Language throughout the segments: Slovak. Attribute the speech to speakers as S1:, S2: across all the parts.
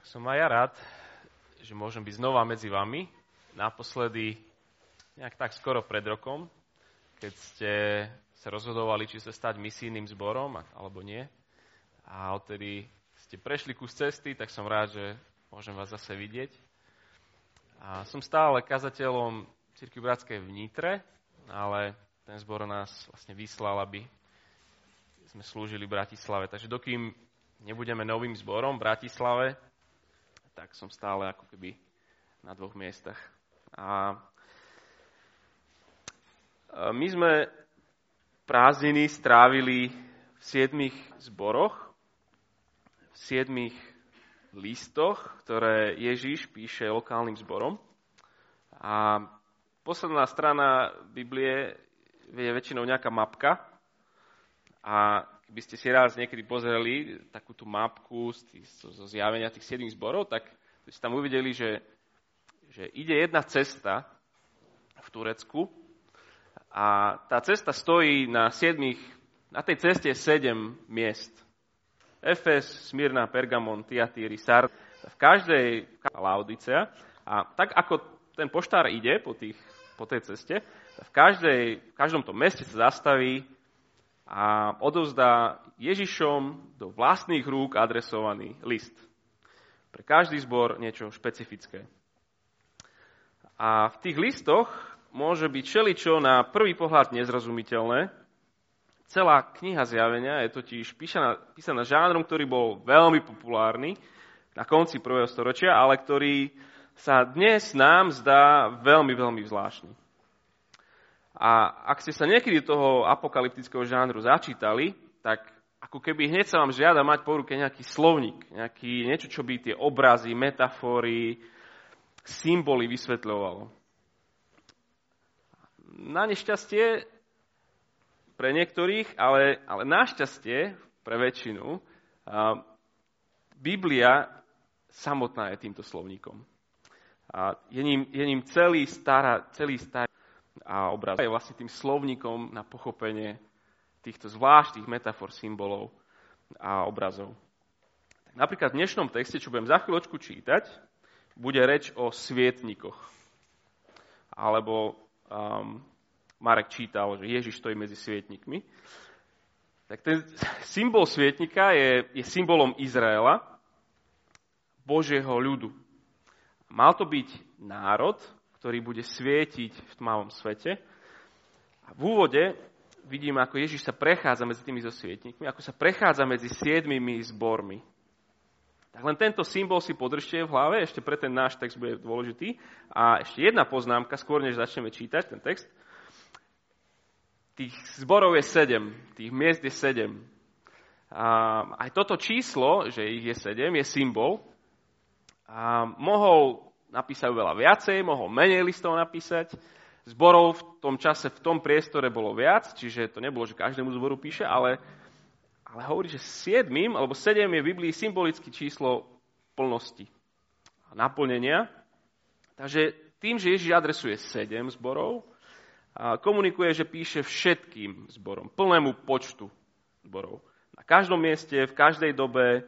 S1: Tak som aj ja rád, že môžem byť znova medzi vami. Naposledy nejak tak skoro pred rokom, keď ste sa rozhodovali, či sa stať misijným zborom, alebo nie. A odtedy ste prešli kus cesty, tak som rád, že môžem vás zase vidieť. A som stále kazateľom Cirky Bratskej v Nitre, ale ten zbor nás vlastne vyslal, aby sme slúžili v Bratislave. Takže dokým nebudeme novým zborom v Bratislave, tak som stále ako keby na dvoch miestach. A my sme prázdniny strávili v siedmých zboroch, v siedmých listoch, ktoré Ježiš píše lokálnym zborom. A posledná strana Biblie je väčšinou nejaká mapka. A keby ste si raz niekedy pozreli takú tú mapku z tých, zo zjavenia tých siedmých zborov, tak ste tam uvideli, že, že ide jedna cesta v Turecku a tá cesta stojí na siedmých, na tej ceste je sedem miest. Efes, Smyrna, Pergamon, Tiatýry, Sard, v každej Laodicea. A tak ako ten poštár ide po, tých, po tej ceste, v, každej, v každom tom meste sa zastaví a odovzdá Ježišom do vlastných rúk adresovaný list. Pre každý zbor niečo špecifické. A v tých listoch môže byť všeličo na prvý pohľad nezrozumiteľné. Celá kniha zjavenia je totiž písaná, písaná žánrom, ktorý bol veľmi populárny na konci prvého storočia, ale ktorý sa dnes nám zdá veľmi, veľmi zvláštny. A ak ste sa niekedy toho apokalyptického žánru začítali, tak ako keby hneď sa vám žiada mať po ruke nejaký slovník, nejaký, niečo, čo by tie obrazy, metafory, symboly vysvetľovalo. Na nešťastie pre niektorých, ale, ale našťastie pre väčšinu, Biblia samotná je týmto slovníkom. A je ním, je ním celý, stará, celý starý a obraz je vlastne tým slovníkom na pochopenie týchto zvláštnych metafor, symbolov a obrazov. Napríklad v dnešnom texte, čo budem za chvíľočku čítať, bude reč o svietnikoch. Alebo um, Marek čítal, že Ježiš stojí medzi svietnikmi. Tak ten symbol svietnika je, je symbolom Izraela, Božieho ľudu. Mal to byť národ, ktorý bude svietiť v tmavom svete. A v úvode vidíme, ako Ježiš sa prechádza medzi tými so svietnikmi, ako sa prechádza medzi siedmimi zbormi. Tak len tento symbol si podržte v hlave, ešte pre ten náš text bude dôležitý. A ešte jedna poznámka, skôr než začneme čítať ten text. Tých zborov je sedem, tých miest je sedem. A aj toto číslo, že ich je sedem, je symbol. A mohol napísajú veľa viacej, mohol menej listov napísať. Zborov v tom čase, v tom priestore bolo viac, čiže to nebolo, že každému zboru píše, ale, ale hovorí, že siedmým, alebo sedem je v Biblii symbolické číslo plnosti a naplnenia. Takže tým, že Ježiš adresuje sedem zborov, komunikuje, že píše všetkým zborom, plnému počtu zborov. Na každom mieste, v každej dobe,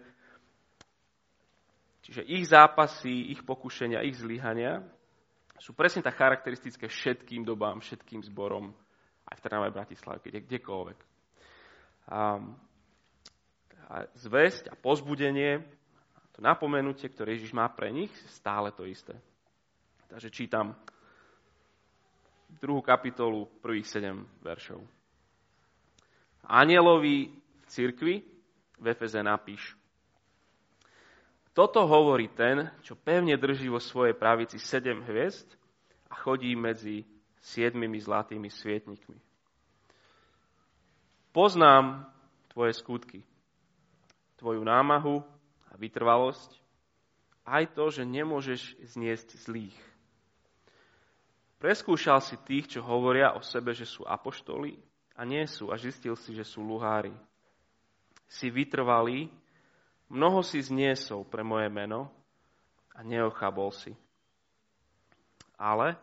S1: Čiže ich zápasy, ich pokušenia, ich zlyhania sú presne tak charakteristické všetkým dobám, všetkým zborom, aj v Trnave Bratislave, kde, kdekoľvek. A, a zväzť a pozbudenie, to napomenutie, ktoré Ježiš má pre nich, stále to isté. Takže čítam druhú kapitolu, prvých sedem veršov. Anielovi v cirkvi v Efeze napíš. Toto hovorí ten, čo pevne drží vo svojej pravici sedem hviezd a chodí medzi siedmimi zlatými svietnikmi. Poznám tvoje skutky, tvoju námahu a vytrvalosť, aj to, že nemôžeš zniesť zlých. Preskúšal si tých, čo hovoria o sebe, že sú apoštoli a nie sú a zistil si, že sú luhári. Si vytrvalý Mnoho si zniesol pre moje meno a neochabol si. Ale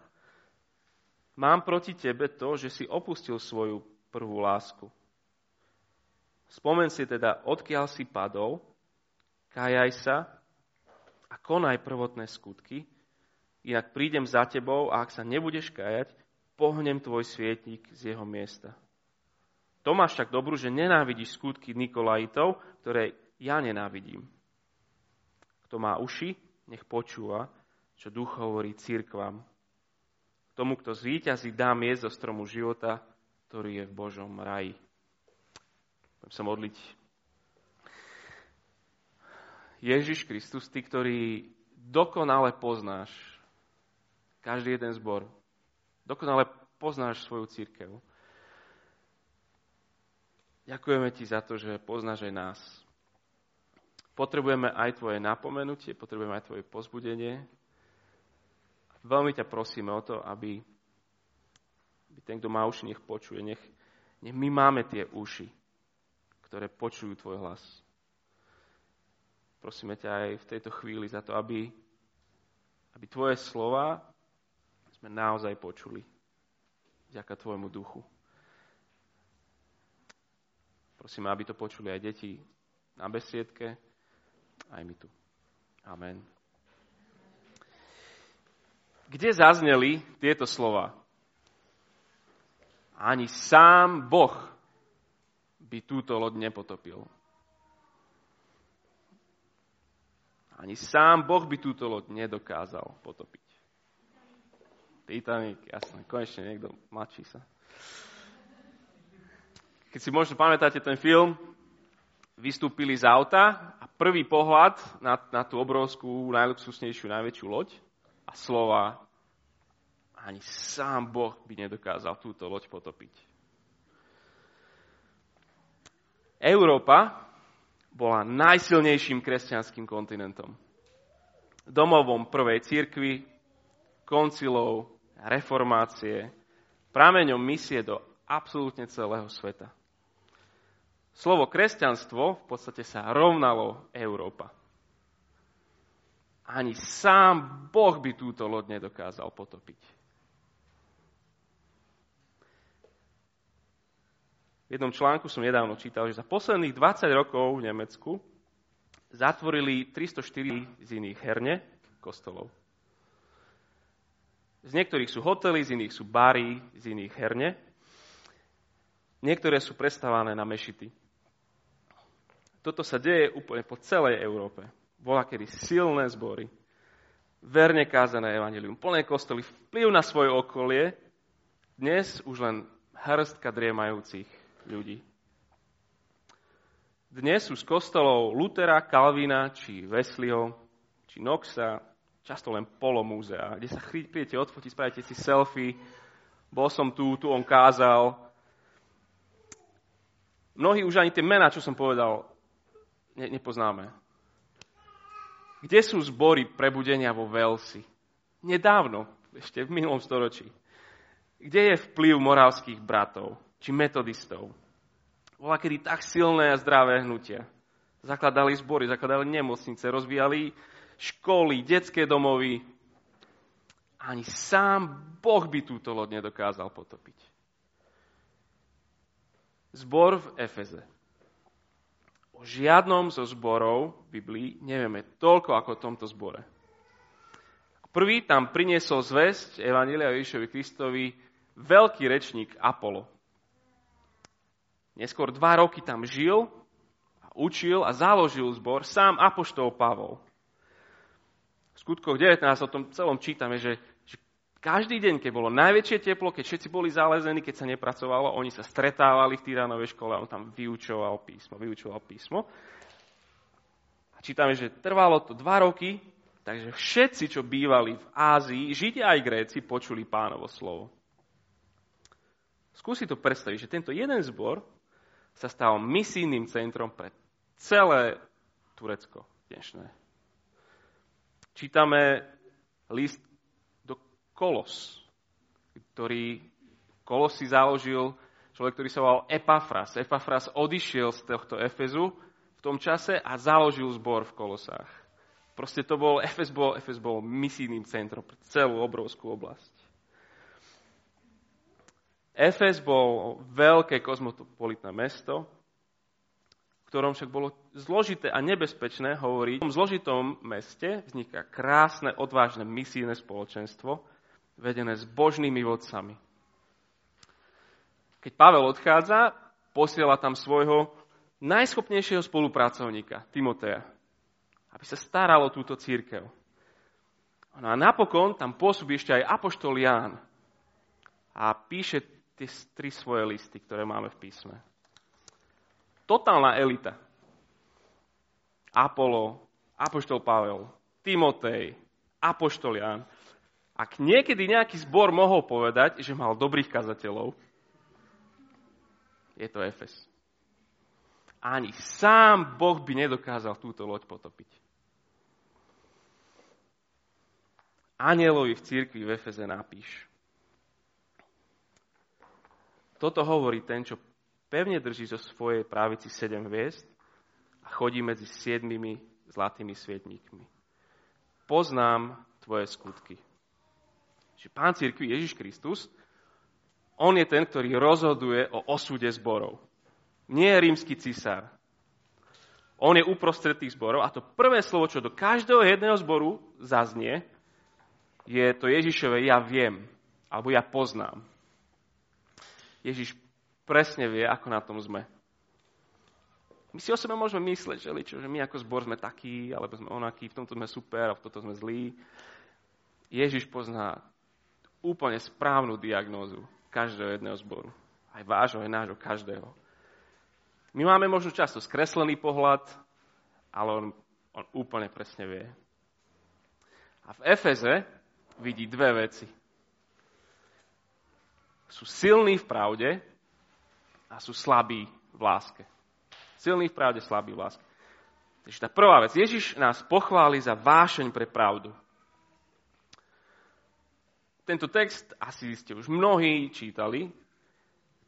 S1: mám proti tebe to, že si opustil svoju prvú lásku. Spomen si teda, odkiaľ si padol, kajaj sa konaj prvotné skutky, inak prídem za tebou a ak sa nebudeš kajať, pohnem tvoj svietnik z jeho miesta. To máš tak dobrú, že nenávidíš skutky Nikolajitov, ktoré ja nenávidím. Kto má uši, nech počúva, čo duch hovorí církvam. Tomu, kto zvíťazí, dám jesť zo stromu života, ktorý je v Božom raji. Budem sa modliť. Ježiš Kristus, ty, ktorý dokonale poznáš každý jeden zbor, dokonale poznáš svoju církev. Ďakujeme ti za to, že poznáš aj nás. Potrebujeme aj tvoje napomenutie, potrebujeme aj tvoje pozbudenie. Veľmi ťa prosíme o to, aby, aby ten, kto má uši, nech počuje. Nech, nech my máme tie uši, ktoré počujú tvoj hlas. Prosíme ťa aj v tejto chvíli za to, aby, aby tvoje slova sme naozaj počuli. Vďaka tvojmu duchu. Prosíme, aby to počuli aj deti na besiedke, aj my tu. Amen. Kde zazneli tieto slova? Ani sám Boh by túto loď nepotopil. Ani sám Boh by túto loď nedokázal potopiť. Titanic, jasné, konečne niekto mladší sa. Keď si možno pamätáte ten film, vystúpili z auta a prvý pohľad na, na tú obrovskú, najluxusnejšiu, najväčšiu loď a slova ani sám Boh by nedokázal túto loď potopiť. Európa bola najsilnejším kresťanským kontinentom. Domovom prvej cirkvi, koncilov, reformácie, prameňom misie do absolútne celého sveta. Slovo kresťanstvo v podstate sa rovnalo Európa. Ani sám Boh by túto loď nedokázal potopiť. V jednom článku som nedávno čítal, že za posledných 20 rokov v Nemecku zatvorili 304 z iných herne kostolov. Z niektorých sú hotely, z iných sú bary, z iných herne. Niektoré sú prestávané na mešity. Toto sa deje úplne po celej Európe. Bola kedy silné zbory, verne kázané evanelium, plné kostoly, vplyv na svoje okolie, dnes už len hrstka driemajúcich ľudí. Dnes sú z kostolov Lutera, Kalvina, či Wesleyho, či Knoxa, často len polomúzea, kde sa prídete odfotiť, spravíte si selfie, bol som tu, tu on kázal. Mnohí už ani tie mená, čo som povedal, ne, nepoznáme. Kde sú zbory prebudenia vo Velsi? Nedávno, ešte v minulom storočí. Kde je vplyv morálskych bratov či metodistov? Bola kedy tak silné a zdravé hnutia. Zakladali zbory, zakladali nemocnice, rozvíjali školy, detské domovy. Ani sám Boh by túto loď nedokázal potopiť. Zbor v Efeze O žiadnom zo zborov v Biblii nevieme toľko ako o tomto zbore. Prvý tam priniesol zväzť Evangelia Ježišovi Kristovi veľký rečník Apollo. Neskôr dva roky tam žil, učil a založil zbor sám Apoštol Pavol. V skutkoch 19 o tom celom čítame, že každý deň, keď bolo najväčšie teplo, keď všetci boli zalezení, keď sa nepracovalo, oni sa stretávali v Týranovej škole a on tam vyučoval písmo, vyučoval písmo. A čítame, že trvalo to dva roky, takže všetci, čo bývali v Ázii, Židia aj Gréci, počuli pánovo slovo. Skúsi to predstaviť, že tento jeden zbor sa stal misijným centrom pre celé Turecko dnešné. Čítame list Kolos, ktorý Kolos si založil človek, ktorý sa volal Epafras. Epafras odišiel z tohto Efezu v tom čase a založil zbor v Kolosách. Proste to bol, Efes bol, Efes bol misijným centrom pre celú obrovskú oblasť. Efes bol veľké kozmopolitné mesto, v ktorom však bolo zložité a nebezpečné hovoriť. V tom zložitom meste vzniká krásne, odvážne misijné spoločenstvo, vedené s božnými vodcami. Keď Pavel odchádza, posiela tam svojho najschopnejšieho spolupracovníka, Timoteja, aby sa staral túto církev. No a napokon tam pôsobí ešte aj Apoštol Ján a píše tie tri svoje listy, ktoré máme v písme. Totálna elita. Apollo, Apoštol Pavel, Timotej, Apoštol Ján. Ak niekedy nejaký zbor mohol povedať, že mal dobrých kazateľov, je to Efes. Ani sám Boh by nedokázal túto loď potopiť. Anielovi v církvi v Efeze napíš. Toto hovorí ten, čo pevne drží zo svojej právici sedem hviezd a chodí medzi siedmimi zlatými svietníkmi. Poznám tvoje skutky. Čiže pán církvi Ježiš Kristus, on je ten, ktorý rozhoduje o osude zborov. Nie je rímsky cisár. On je uprostred tých zborov a to prvé slovo, čo do každého jedného zboru zaznie, je to Ježišové ja viem, alebo ja poznám. Ježiš presne vie, ako na tom sme. My si o sebe môžeme mysleť, že, ličo, že my ako zbor sme takí, alebo sme onakí, v tomto sme super a v tomto sme zlí. Ježiš pozná úplne správnu diagnózu každého jedného zboru. Aj vášho, aj nášho, každého. My máme možno často skreslený pohľad, ale on, on úplne presne vie. A v Efeze vidí dve veci. Sú silní v pravde a sú slabí v láske. Silní v pravde, slabí v láske. Takže tá prvá vec. Ježiš nás pochváli za vášeň pre pravdu. Tento text asi ste už mnohí čítali.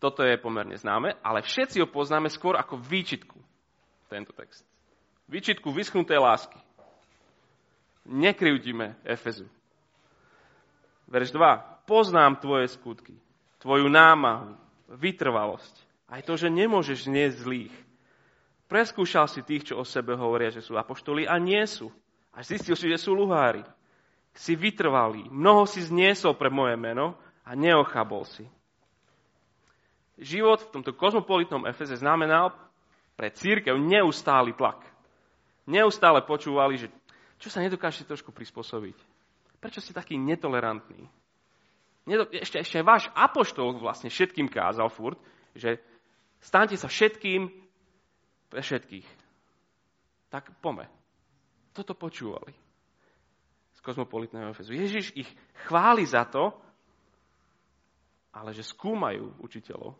S1: Toto je pomerne známe, ale všetci ho poznáme skôr ako výčitku. Tento text. Výčitku vyschnutej lásky. Nekryvdíme Efezu. Verš 2. Poznám tvoje skutky, tvoju námahu, vytrvalosť. Aj to, že nemôžeš znieť zlých. Preskúšal si tých, čo o sebe hovoria, že sú apoštoli a nie sú. A zistil si, že sú luhári. Si vytrvalý. Mnoho si zniesol pre moje meno a neochabol si. Život v tomto kozmopolitnom Efeze znamenal pre církev neustály tlak. Neustále počúvali, že čo sa nedokážete trošku prispôsobiť. Prečo ste taký netolerantný? Ešte, ešte váš apoštol vlastne všetkým kázal furt, že stánte sa všetkým pre všetkých. Tak pome. Toto počúvali z kozmopolitného Efezu. Ježiš ich chváli za to, ale že skúmajú učiteľov.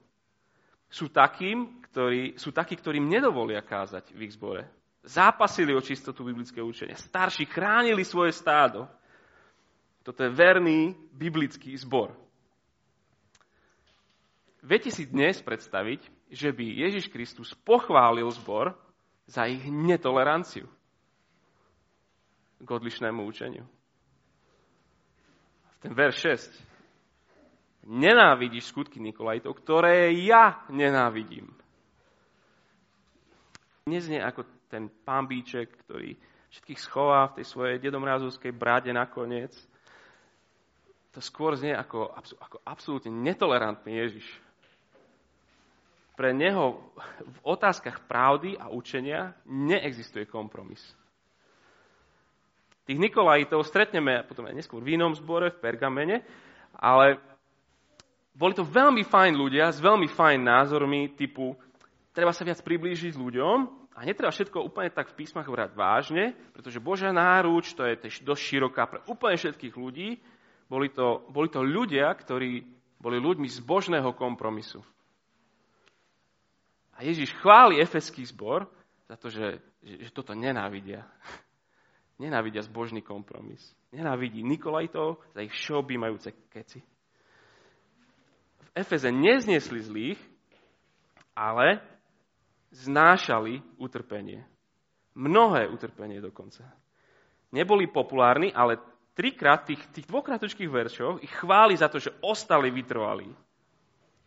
S1: Sú, takým, ktorí, sú takí, ktorým nedovolia kázať v ich zbore. Zápasili o čistotu biblického učenia. Starší chránili svoje stádo. Toto je verný biblický zbor. Viete si dnes predstaviť, že by Ježiš Kristus pochválil zbor za ich netoleranciu k odlišnému učeniu. Ten verš 6. Nenávidíš skutky Nikolajtov, ktoré ja nenávidím. Neznie ako ten pambíček, ktorý všetkých schová v tej svojej dedomrázovskej brade nakoniec to skôr znie ako, ako absolútne netolerantný Ježiš. Pre neho v otázkach pravdy a učenia neexistuje kompromis. Tých Nikolajitov stretneme potom aj neskôr v inom zbore, v Pergamene, ale boli to veľmi fajn ľudia s veľmi fajn názormi typu treba sa viac priblížiť ľuďom a netreba všetko úplne tak v písmach brať vážne, pretože Božia náruč to je dosť široká pre úplne všetkých ľudí boli to, boli to ľudia, ktorí boli ľuďmi z božného kompromisu. A Ježiš chváli efeský zbor za to, že, že, že toto nenávidia. Nenávidia zbožný kompromis. Nenávidí Nikolajtov za ich majúce keci. V Efeze nezniesli zlých, ale znášali utrpenie. Mnohé utrpenie dokonca. Neboli populárni, ale trikrát tých, tých dvoch kratučkých ich chváli za to, že ostali vytrvalí.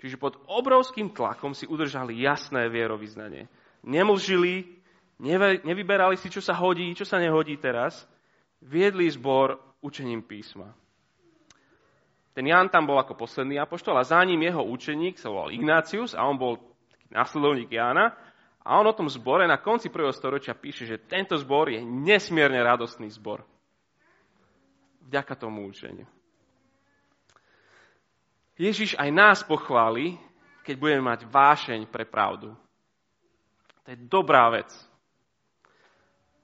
S1: Čiže pod obrovským tlakom si udržali jasné vierovýznanie. Nemlžili, Nevyberali si, čo sa hodí, čo sa nehodí teraz. Viedli zbor učením písma. Ten Jan tam bol ako posledný apoštol a za ním jeho učeník sa volal Ignácius a on bol následovník Jána. A on o tom zbore na konci prvého storočia píše, že tento zbor je nesmierne radostný zbor. Vďaka tomu učeniu. Ježiš aj nás pochváli, keď budeme mať vášeň pre pravdu. To je dobrá vec.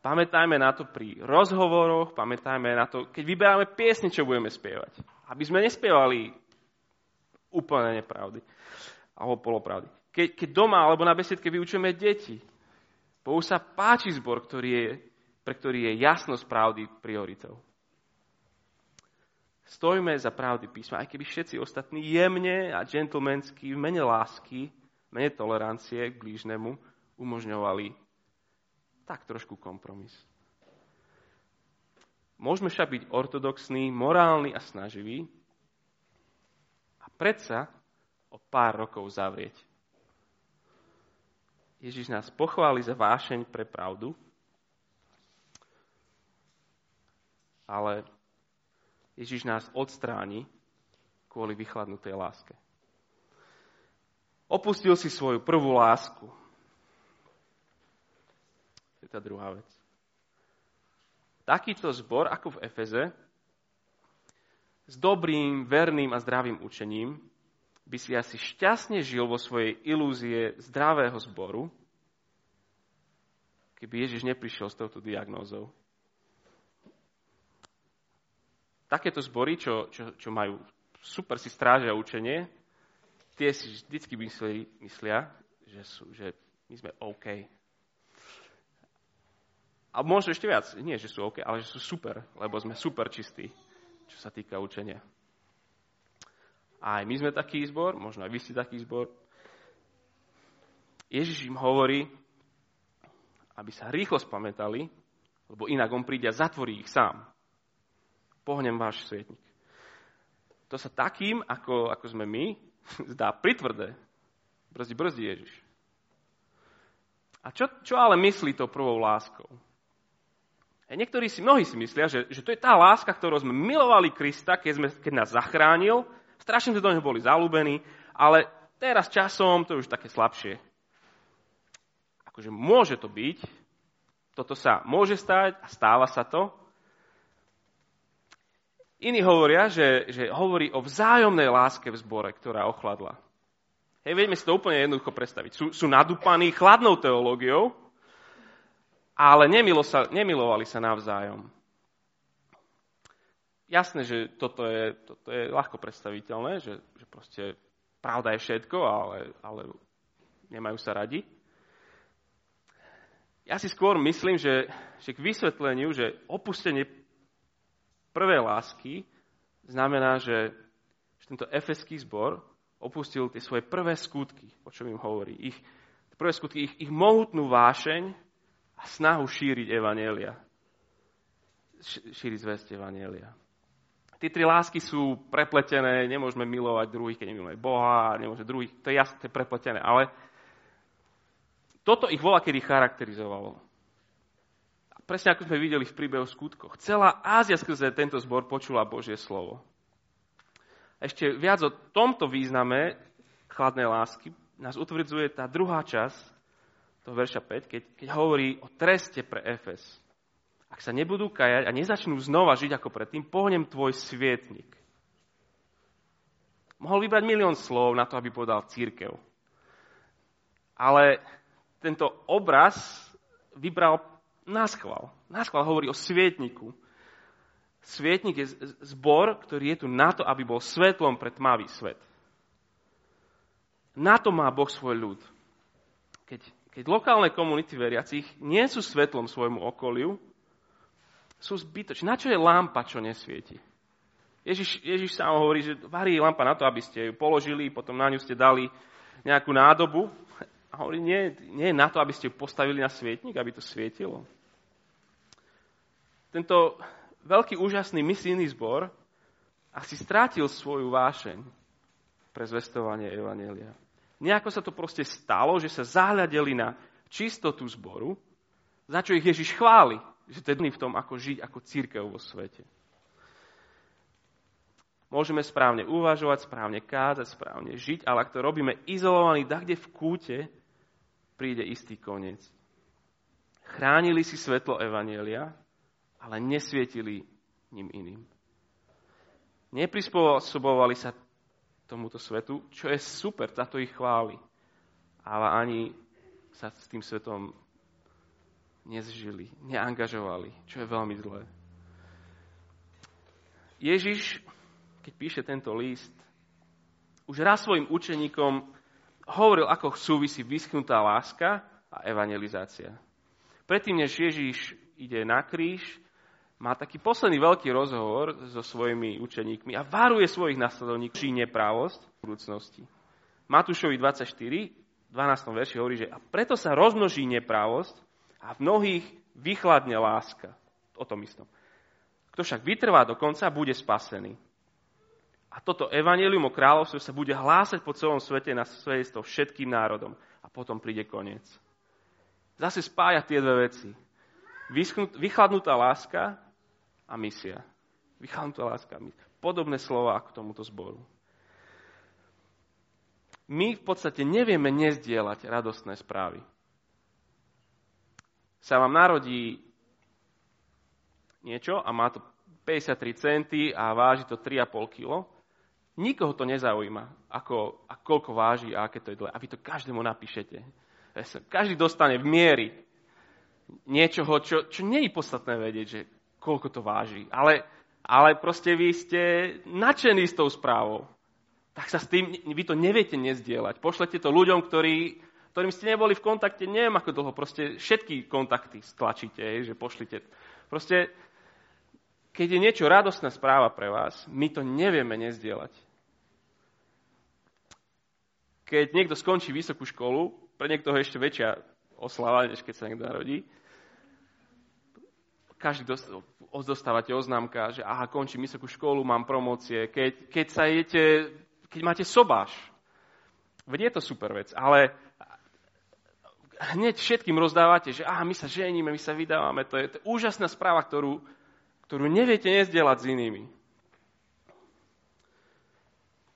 S1: Pamätajme na to pri rozhovoroch, pamätajme na to, keď vyberáme piesne, čo budeme spievať. Aby sme nespievali úplne nepravdy alebo polopravdy. Keď, keď doma alebo na besiedke vyučujeme deti, Bohu sa páči zbor, ktorý je, pre ktorý je jasnosť pravdy prioritou. Stojme za pravdy písma, aj keby všetci ostatní jemne a džentlmensky, v mene lásky, mene tolerancie k blížnemu umožňovali tak trošku kompromis. Môžeme však byť ortodoxní, morálni a snaživí a predsa o pár rokov zavrieť. Ježiš nás pochváli za vášeň pre pravdu, ale Ježiš nás odstráni kvôli vychladnutej láske. Opustil si svoju prvú lásku tá druhá vec. Takýto zbor, ako v Efeze, s dobrým, verným a zdravým učením, by si asi šťastne žil vo svojej ilúzie zdravého zboru, keby Ježiš neprišiel s touto diagnózou. Takéto zbory, čo, čo, čo majú super si strážia učenie, tie si vždycky myslí, myslia, že, sú, že my sme OK, a možno ešte viac. Nie, že sú OK, ale že sú super, lebo sme super čistí, čo sa týka učenia. Aj my sme taký zbor, možno aj vy ste taký zbor. Ježiš im hovorí, aby sa rýchlo spamätali, lebo inak on príde a zatvorí ich sám. Pohnem váš svietnik. To sa takým, ako, ako sme my, zdá pritvrdé. Brzdi, brzdi Ježiš. A čo, čo ale myslí tou prvou láskou? Niektorí si, mnohí si myslia, že, že to je tá láska, ktorou sme milovali Krista, keď, sme, keď nás zachránil. Strašne sme do neho boli zalúbení, ale teraz časom to je už také slabšie. Akože môže to byť, toto sa môže stať a stáva sa to. Iní hovoria, že, že hovorí o vzájomnej láske v zbore, ktorá ochladla. Hej, vieme si to úplne jednoducho predstaviť. Sú, sú nadúpaní chladnou teológiou, ale nemilo sa, nemilovali sa navzájom. Jasné, že toto je, toto je ľahko predstaviteľné, že, že proste pravda je všetko, ale, ale nemajú sa radi. Ja si skôr myslím, že, že k vysvetleniu, že opustenie prvej lásky znamená, že, že tento efeský zbor opustil tie svoje prvé skutky, o čom im hovorí. Ich prvé skutky, ich, ich mohutnú vášeň a snahu šíriť evanielia. Šíriť zväzť evanielia. Tie tri lásky sú prepletené, nemôžeme milovať druhých, keď nemilujeme Boha, nemôže druhých, to je jasné, to je prepletené, ale toto ich volá kedy charakterizovalo. Presne ako sme videli v príbehu skutkoch. Celá Ázia skrze tento zbor počula Božie slovo. Ešte viac o tomto význame chladnej lásky nás utvrdzuje tá druhá časť toho verša 5, keď, keď hovorí o treste pre Efes. Ak sa nebudú kajať a nezačnú znova žiť ako predtým, pohnem tvoj svietnik. Mohol vybrať milión slov na to, aby povedal církev. Ale tento obraz vybral náschval. Náschval hovorí o svietniku. Svietnik je zbor, ktorý je tu na to, aby bol svetlom pre tmavý svet. Na to má Boh svoj ľud. Keď keď lokálne komunity veriacich nie sú svetlom svojmu okoliu, sú zbytočné. Na čo je lampa, čo nesvieti? Ježiš, Ježiš sám hovorí, že varí lampa na to, aby ste ju položili, potom na ňu ste dali nejakú nádobu. A hovorí, nie, nie na to, aby ste ju postavili na svietnik, aby to svietilo. Tento veľký úžasný misijný zbor asi strátil svoju vášeň pre zvestovanie Evanelia. Nejako sa to proste stalo, že sa zahľadeli na čistotu zboru za čo ich Ježiš chváli, že to je v tom, ako žiť ako církev vo svete. Môžeme správne uvažovať, správne kázať, správne žiť, ale ak to robíme izolovaní, kde v kúte, príde istý koniec. Chránili si svetlo Evanielia, ale nesvietili ním iným. Neprispôsobovali sa tomuto svetu, čo je super, za to ich chváli. Ale ani sa s tým svetom nezžili, neangažovali, čo je veľmi zlé. Ježiš keď píše tento list, už raz svojim učeníkom hovoril, ako súvisí vyschnutá láska a evangelizácia. Predtým, než Ježíš ide na kríž, má taký posledný veľký rozhovor so svojimi učeníkmi a varuje svojich nasledovníkov či neprávosť v budúcnosti. Matúšovi 24, 12. verši hovorí, že a preto sa rozmnoží neprávosť a v mnohých vychladne láska. O tom istom. Kto však vytrvá do konca, bude spasený. A toto evanelium o kráľovstve sa bude hlásať po celom svete na svedectvo všetkým národom. A potom príde koniec. Zase spája tie dve veci. Vychladnutá láska a misia. Láska a misia. Podobné slova k tomuto zboru. My v podstate nevieme nezdieľať radostné správy. Sa vám narodí niečo a má to 53 centy a váži to 3,5 kg Nikoho to nezaujíma, ako, a koľko váži a aké to je dlhé. A vy to každému napíšete. Každý dostane v miery niečoho, čo, čo nie je podstatné vedieť, že koľko to váži. Ale, ale proste vy ste nadšení s tou správou. Tak sa s tým, vy to neviete nezdieľať. Pošlete to ľuďom, ktorí, ktorým ste neboli v kontakte, neviem ako dlho, proste všetky kontakty stlačíte, že pošlite. Proste, keď je niečo radostná správa pre vás, my to nevieme nezdieľať keď niekto skončí vysokú školu, pre niektoho ešte väčšia oslava, než keď sa niekto narodí, každý dostávate oznámka, že aha, končím vysokú školu, mám promócie, keď, keď sa idete, keď máte sobáš. Veď je to super vec, ale hneď všetkým rozdávate, že aha, my sa ženíme, my sa vydávame, to je, to je úžasná správa, ktorú, ktorú neviete nezdieľať s inými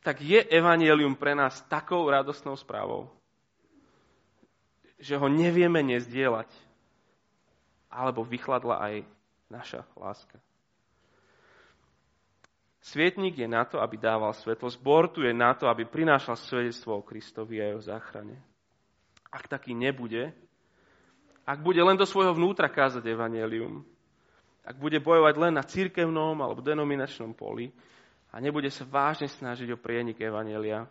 S1: tak je evanielium pre nás takou radosnou správou, že ho nevieme nezdieľať, alebo vychladla aj naša láska. Svietnik je na to, aby dával svetlo. Zbor tu je na to, aby prinášal svedectvo o Kristovi a jeho záchrane. Ak taký nebude, ak bude len do svojho vnútra kázať evanelium, ak bude bojovať len na cirkevnom alebo denominačnom poli, a nebude sa vážne snažiť o prienik Evanelia,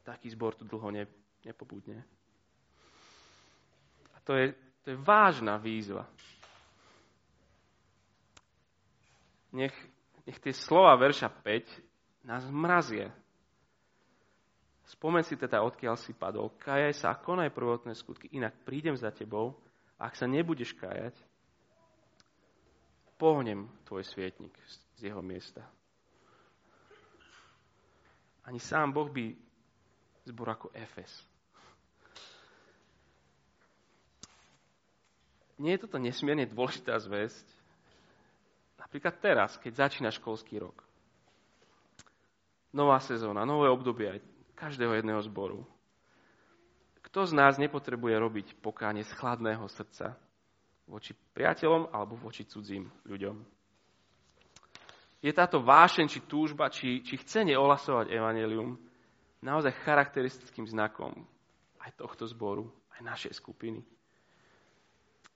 S1: taký zbor tu dlho ne, nepobudne. A to je, to je vážna výzva. Nech, nech tie slova verša 5 nás mrazie. Spomen si teda, odkiaľ si padol. Kajaj sa a prvotné skutky, inak prídem za tebou a ak sa nebudeš kajať, pohnem tvoj svietnik z jeho miesta. Ani sám Boh by zbor ako Efes. Nie je toto nesmierne dôležitá zväzť? Napríklad teraz, keď začína školský rok. Nová sezóna, nové obdobie aj každého jedného zboru. Kto z nás nepotrebuje robiť pokánie z chladného srdca voči priateľom alebo voči cudzím ľuďom? je táto vášeň, či túžba, či, či chcenie ohlasovať evanelium naozaj charakteristickým znakom aj tohto zboru, aj našej skupiny.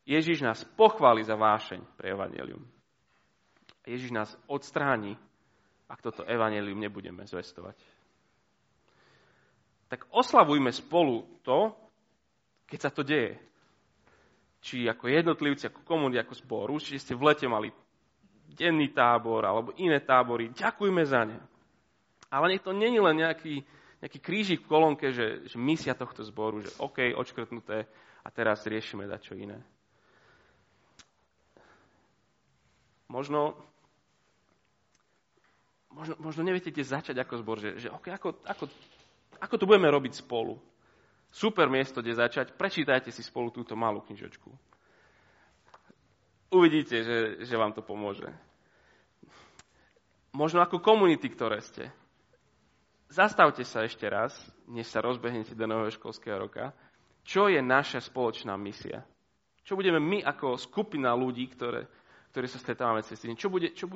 S1: Ježiš nás pochváli za vášeň pre evanelium. Ježiš nás odstráni, ak toto evanelium nebudeme zvestovať. Tak oslavujme spolu to, keď sa to deje. Či ako jednotlivci, ako komunity, ako zbor. Určite ste v lete mali denný tábor alebo iné tábory. Ďakujme za ne. Ale nech to není len nejaký, nejaký krížik v kolónke, že, že misia tohto zboru, že OK, odškrtnuté a teraz riešime dať čo iné. Možno, možno, možno neviete, kde začať ako zbor, že, že OK, ako, ako, ako to budeme robiť spolu. Super miesto, kde začať. Prečítajte si spolu túto malú knižočku. uvidíte, že, že vám to pomôže. Možno ako komunity, ktoré ste. Zastavte sa ešte raz, než sa rozbehnete do nového školského roka. Čo je naša spoločná misia? Čo budeme my ako skupina ľudí, ktoré, ktorí sa stretávame cez týždeň? Čo bude, čo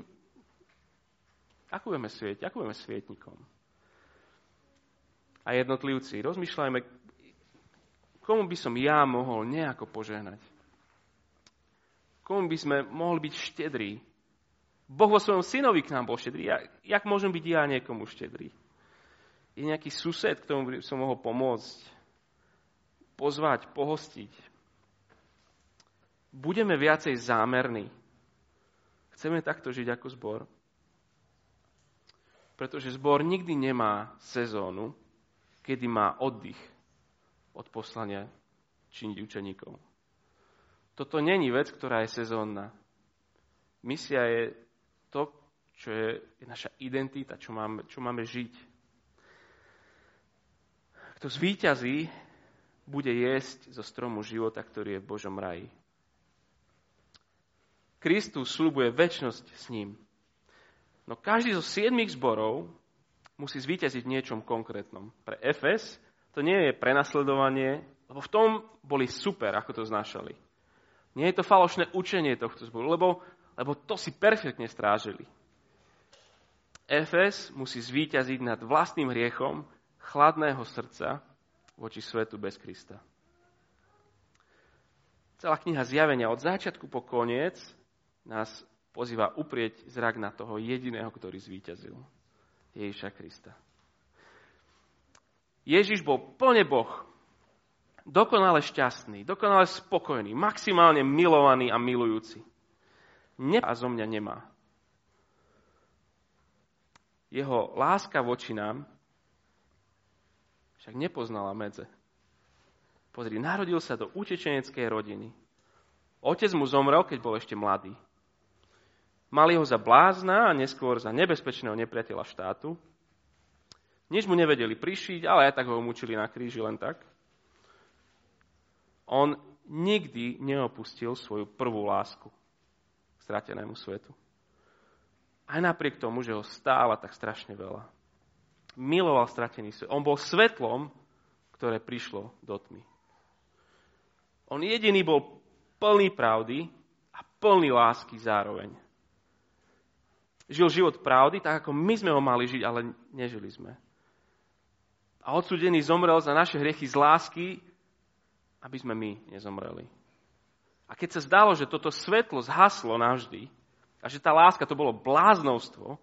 S1: ako budeme svietiť? Ako budeme svietnikom? A jednotlivci, rozmýšľajme, komu by som ja mohol nejako požehnať? Komu by sme mohli byť štedrí? Boh vo svojom synovi k nám bol štedrý. Ja, jak môžem byť ja niekomu štedrý? je nejaký sused, tomu by som mohol pomôcť, pozvať, pohostiť. Budeme viacej zámerní. Chceme takto žiť ako zbor. Pretože zbor nikdy nemá sezónu, kedy má oddych od poslania činiť učeníkov. Toto není vec, ktorá je sezónna. Misia je to, čo je, je naša identita, čo máme, čo máme žiť. Kto zvíťazí, bude jesť zo stromu života, ktorý je v Božom raji. Kristus slúbuje väčnosť s ním. No každý zo siedmých zborov musí zvíťaziť v niečom konkrétnom. Pre Efes to nie je prenasledovanie, lebo v tom boli super, ako to znášali. Nie je to falošné učenie tohto zboru, lebo, lebo to si perfektne strážili. Efes musí zvíťaziť nad vlastným hriechom chladného srdca voči svetu bez Krista. Celá kniha zjavenia od začiatku po koniec nás pozýva uprieť zrak na toho jediného, ktorý zvíťazil. Ježiša Krista. Ježiš bol plne Boh. Dokonale šťastný, dokonale spokojný, maximálne milovaný a milujúci. Ne a zo mňa nemá. Jeho láska voči nám však nepoznala medze. Pozri, narodil sa do utečeneckej rodiny. Otec mu zomrel, keď bol ešte mladý. Mali ho za blázna a neskôr za nebezpečného nepriateľa štátu. Nič mu nevedeli prišiť, ale aj tak ho mučili na kríži len tak. On nikdy neopustil svoju prvú lásku k stratenému svetu. Aj napriek tomu, že ho stála tak strašne veľa miloval stratený svet. On bol svetlom, ktoré prišlo do tmy. On jediný bol plný pravdy a plný lásky zároveň. Žil život pravdy, tak ako my sme ho mali žiť, ale nežili sme. A odsudený zomrel za naše hriechy z lásky, aby sme my nezomreli. A keď sa zdalo, že toto svetlo zhaslo navždy a že tá láska to bolo bláznovstvo,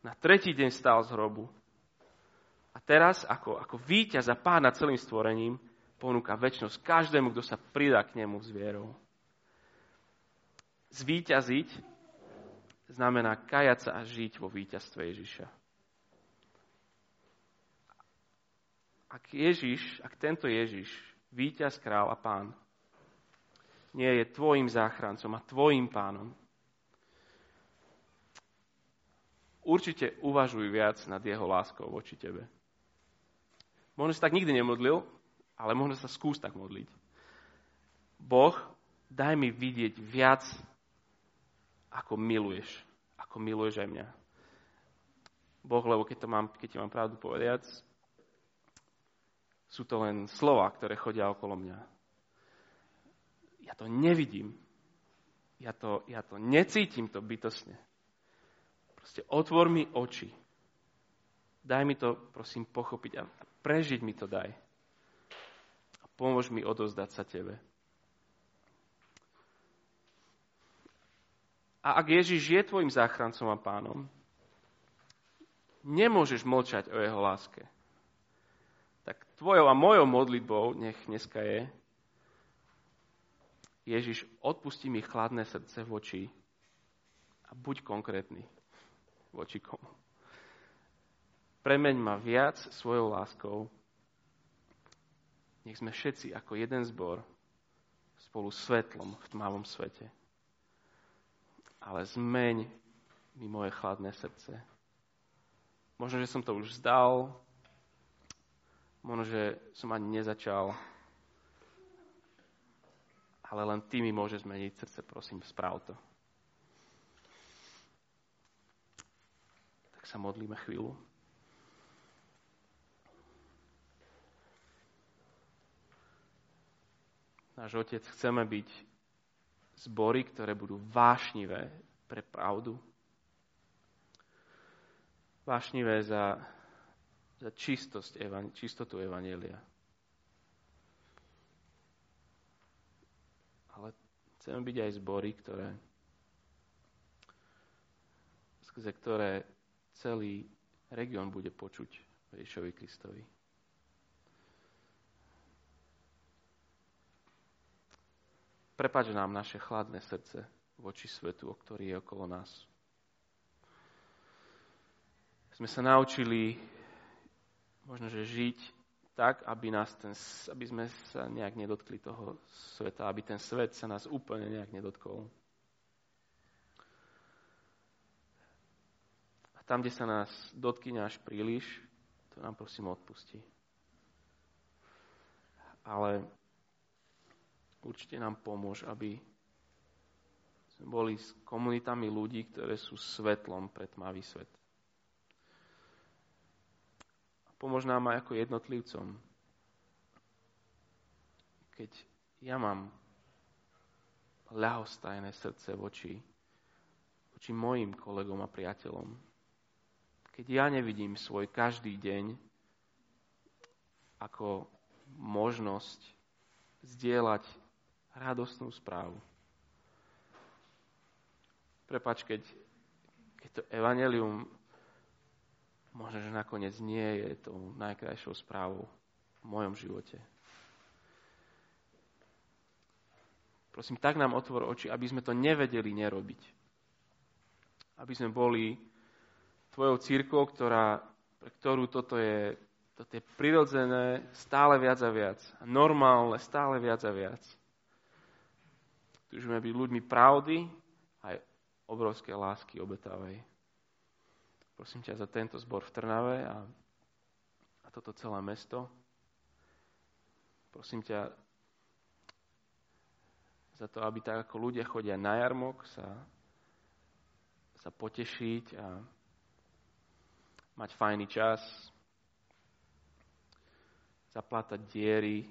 S1: na tretí deň stál z hrobu a teraz, ako, ako víťaz a pán nad celým stvorením, ponúka väčšnosť každému, kto sa pridá k nemu s vierou. Zvíťaziť znamená kajať sa a žiť vo víťazstve Ježiša. Ak Ježiš, ak tento Ježiš, víťaz, král a pán, nie je tvojim záchrancom a tvojim pánom, určite uvažuj viac nad jeho láskou voči tebe. Možno si tak nikdy nemodlil, ale možno sa skús tak modliť. Boh, daj mi vidieť viac, ako miluješ. Ako miluješ aj mňa. Boh, lebo keď, to mám, keď ti mám pravdu povedať, sú to len slova, ktoré chodia okolo mňa. Ja to nevidím. Ja to, ja to necítim to bytosne. Proste otvor mi oči. Daj mi to, prosím, pochopiť a Prežiť mi to daj. A pomôž mi odozdať sa Tebe. A ak Ježiš je tvojim záchrancom a pánom, nemôžeš mlčať o jeho láske. Tak tvojou a mojou modlitbou, nech dneska je, Ježiš, odpustí mi chladné srdce voči a buď konkrétny voči komu. Premeň ma viac svojou láskou. Nech sme všetci ako jeden zbor spolu svetlom v tmavom svete. Ale zmeň mi moje chladné srdce. Možno, že som to už vzdal, možno, že som ani nezačal. Ale len Ty mi môže zmeniť srdce, prosím, správ to. Tak sa modlíme chvíľu. Náš Otec, chceme byť zbory, ktoré budú vášnivé pre pravdu. Vášnivé za, za čistosť, čistotu Evanielia. Ale chceme byť aj zbory, ktoré, skrze ktoré celý región bude počuť Ježišovi Kristovi. Prepač nám naše chladné srdce voči svetu, o ktorý je okolo nás. Sme sa naučili možno, že žiť tak, aby, nás ten, aby sme sa nejak nedotkli toho sveta, aby ten svet sa nás úplne nejak nedotkol. A tam, kde sa nás dotkne až príliš, to nám prosím odpustí. Ale určite nám pomôž, aby sme boli s komunitami ľudí, ktoré sú svetlom pre tmavý svet. A pomôž nám aj ako jednotlivcom. Keď ja mám ľahostajné srdce voči, voči mojim kolegom a priateľom, keď ja nevidím svoj každý deň ako možnosť zdieľať radostnú správu. Prepač, keď, keď to evanelium možno, že nakoniec nie je tou najkrajšou správou v mojom živote. Prosím, tak nám otvor oči, aby sme to nevedeli nerobiť. Aby sme boli tvojou církou, ktorá, pre ktorú toto je, toto je prirodzené stále viac a viac. Normálne stále viac a viac. Túžime byť ľuďmi pravdy aj obrovské lásky obetavej. Prosím ťa za tento zbor v Trnave a, a toto celé mesto. Prosím ťa za to, aby tak ako ľudia chodia na jarmok, sa, sa potešiť a mať fajný čas, zaplátať diery,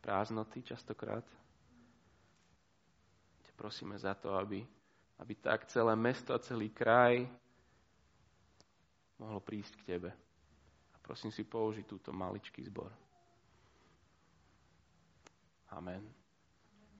S1: prázdnoty častokrát prosíme za to, aby, aby tak celé mesto a celý kraj mohlo prísť k Tebe. A prosím si použiť túto maličký zbor. Amen.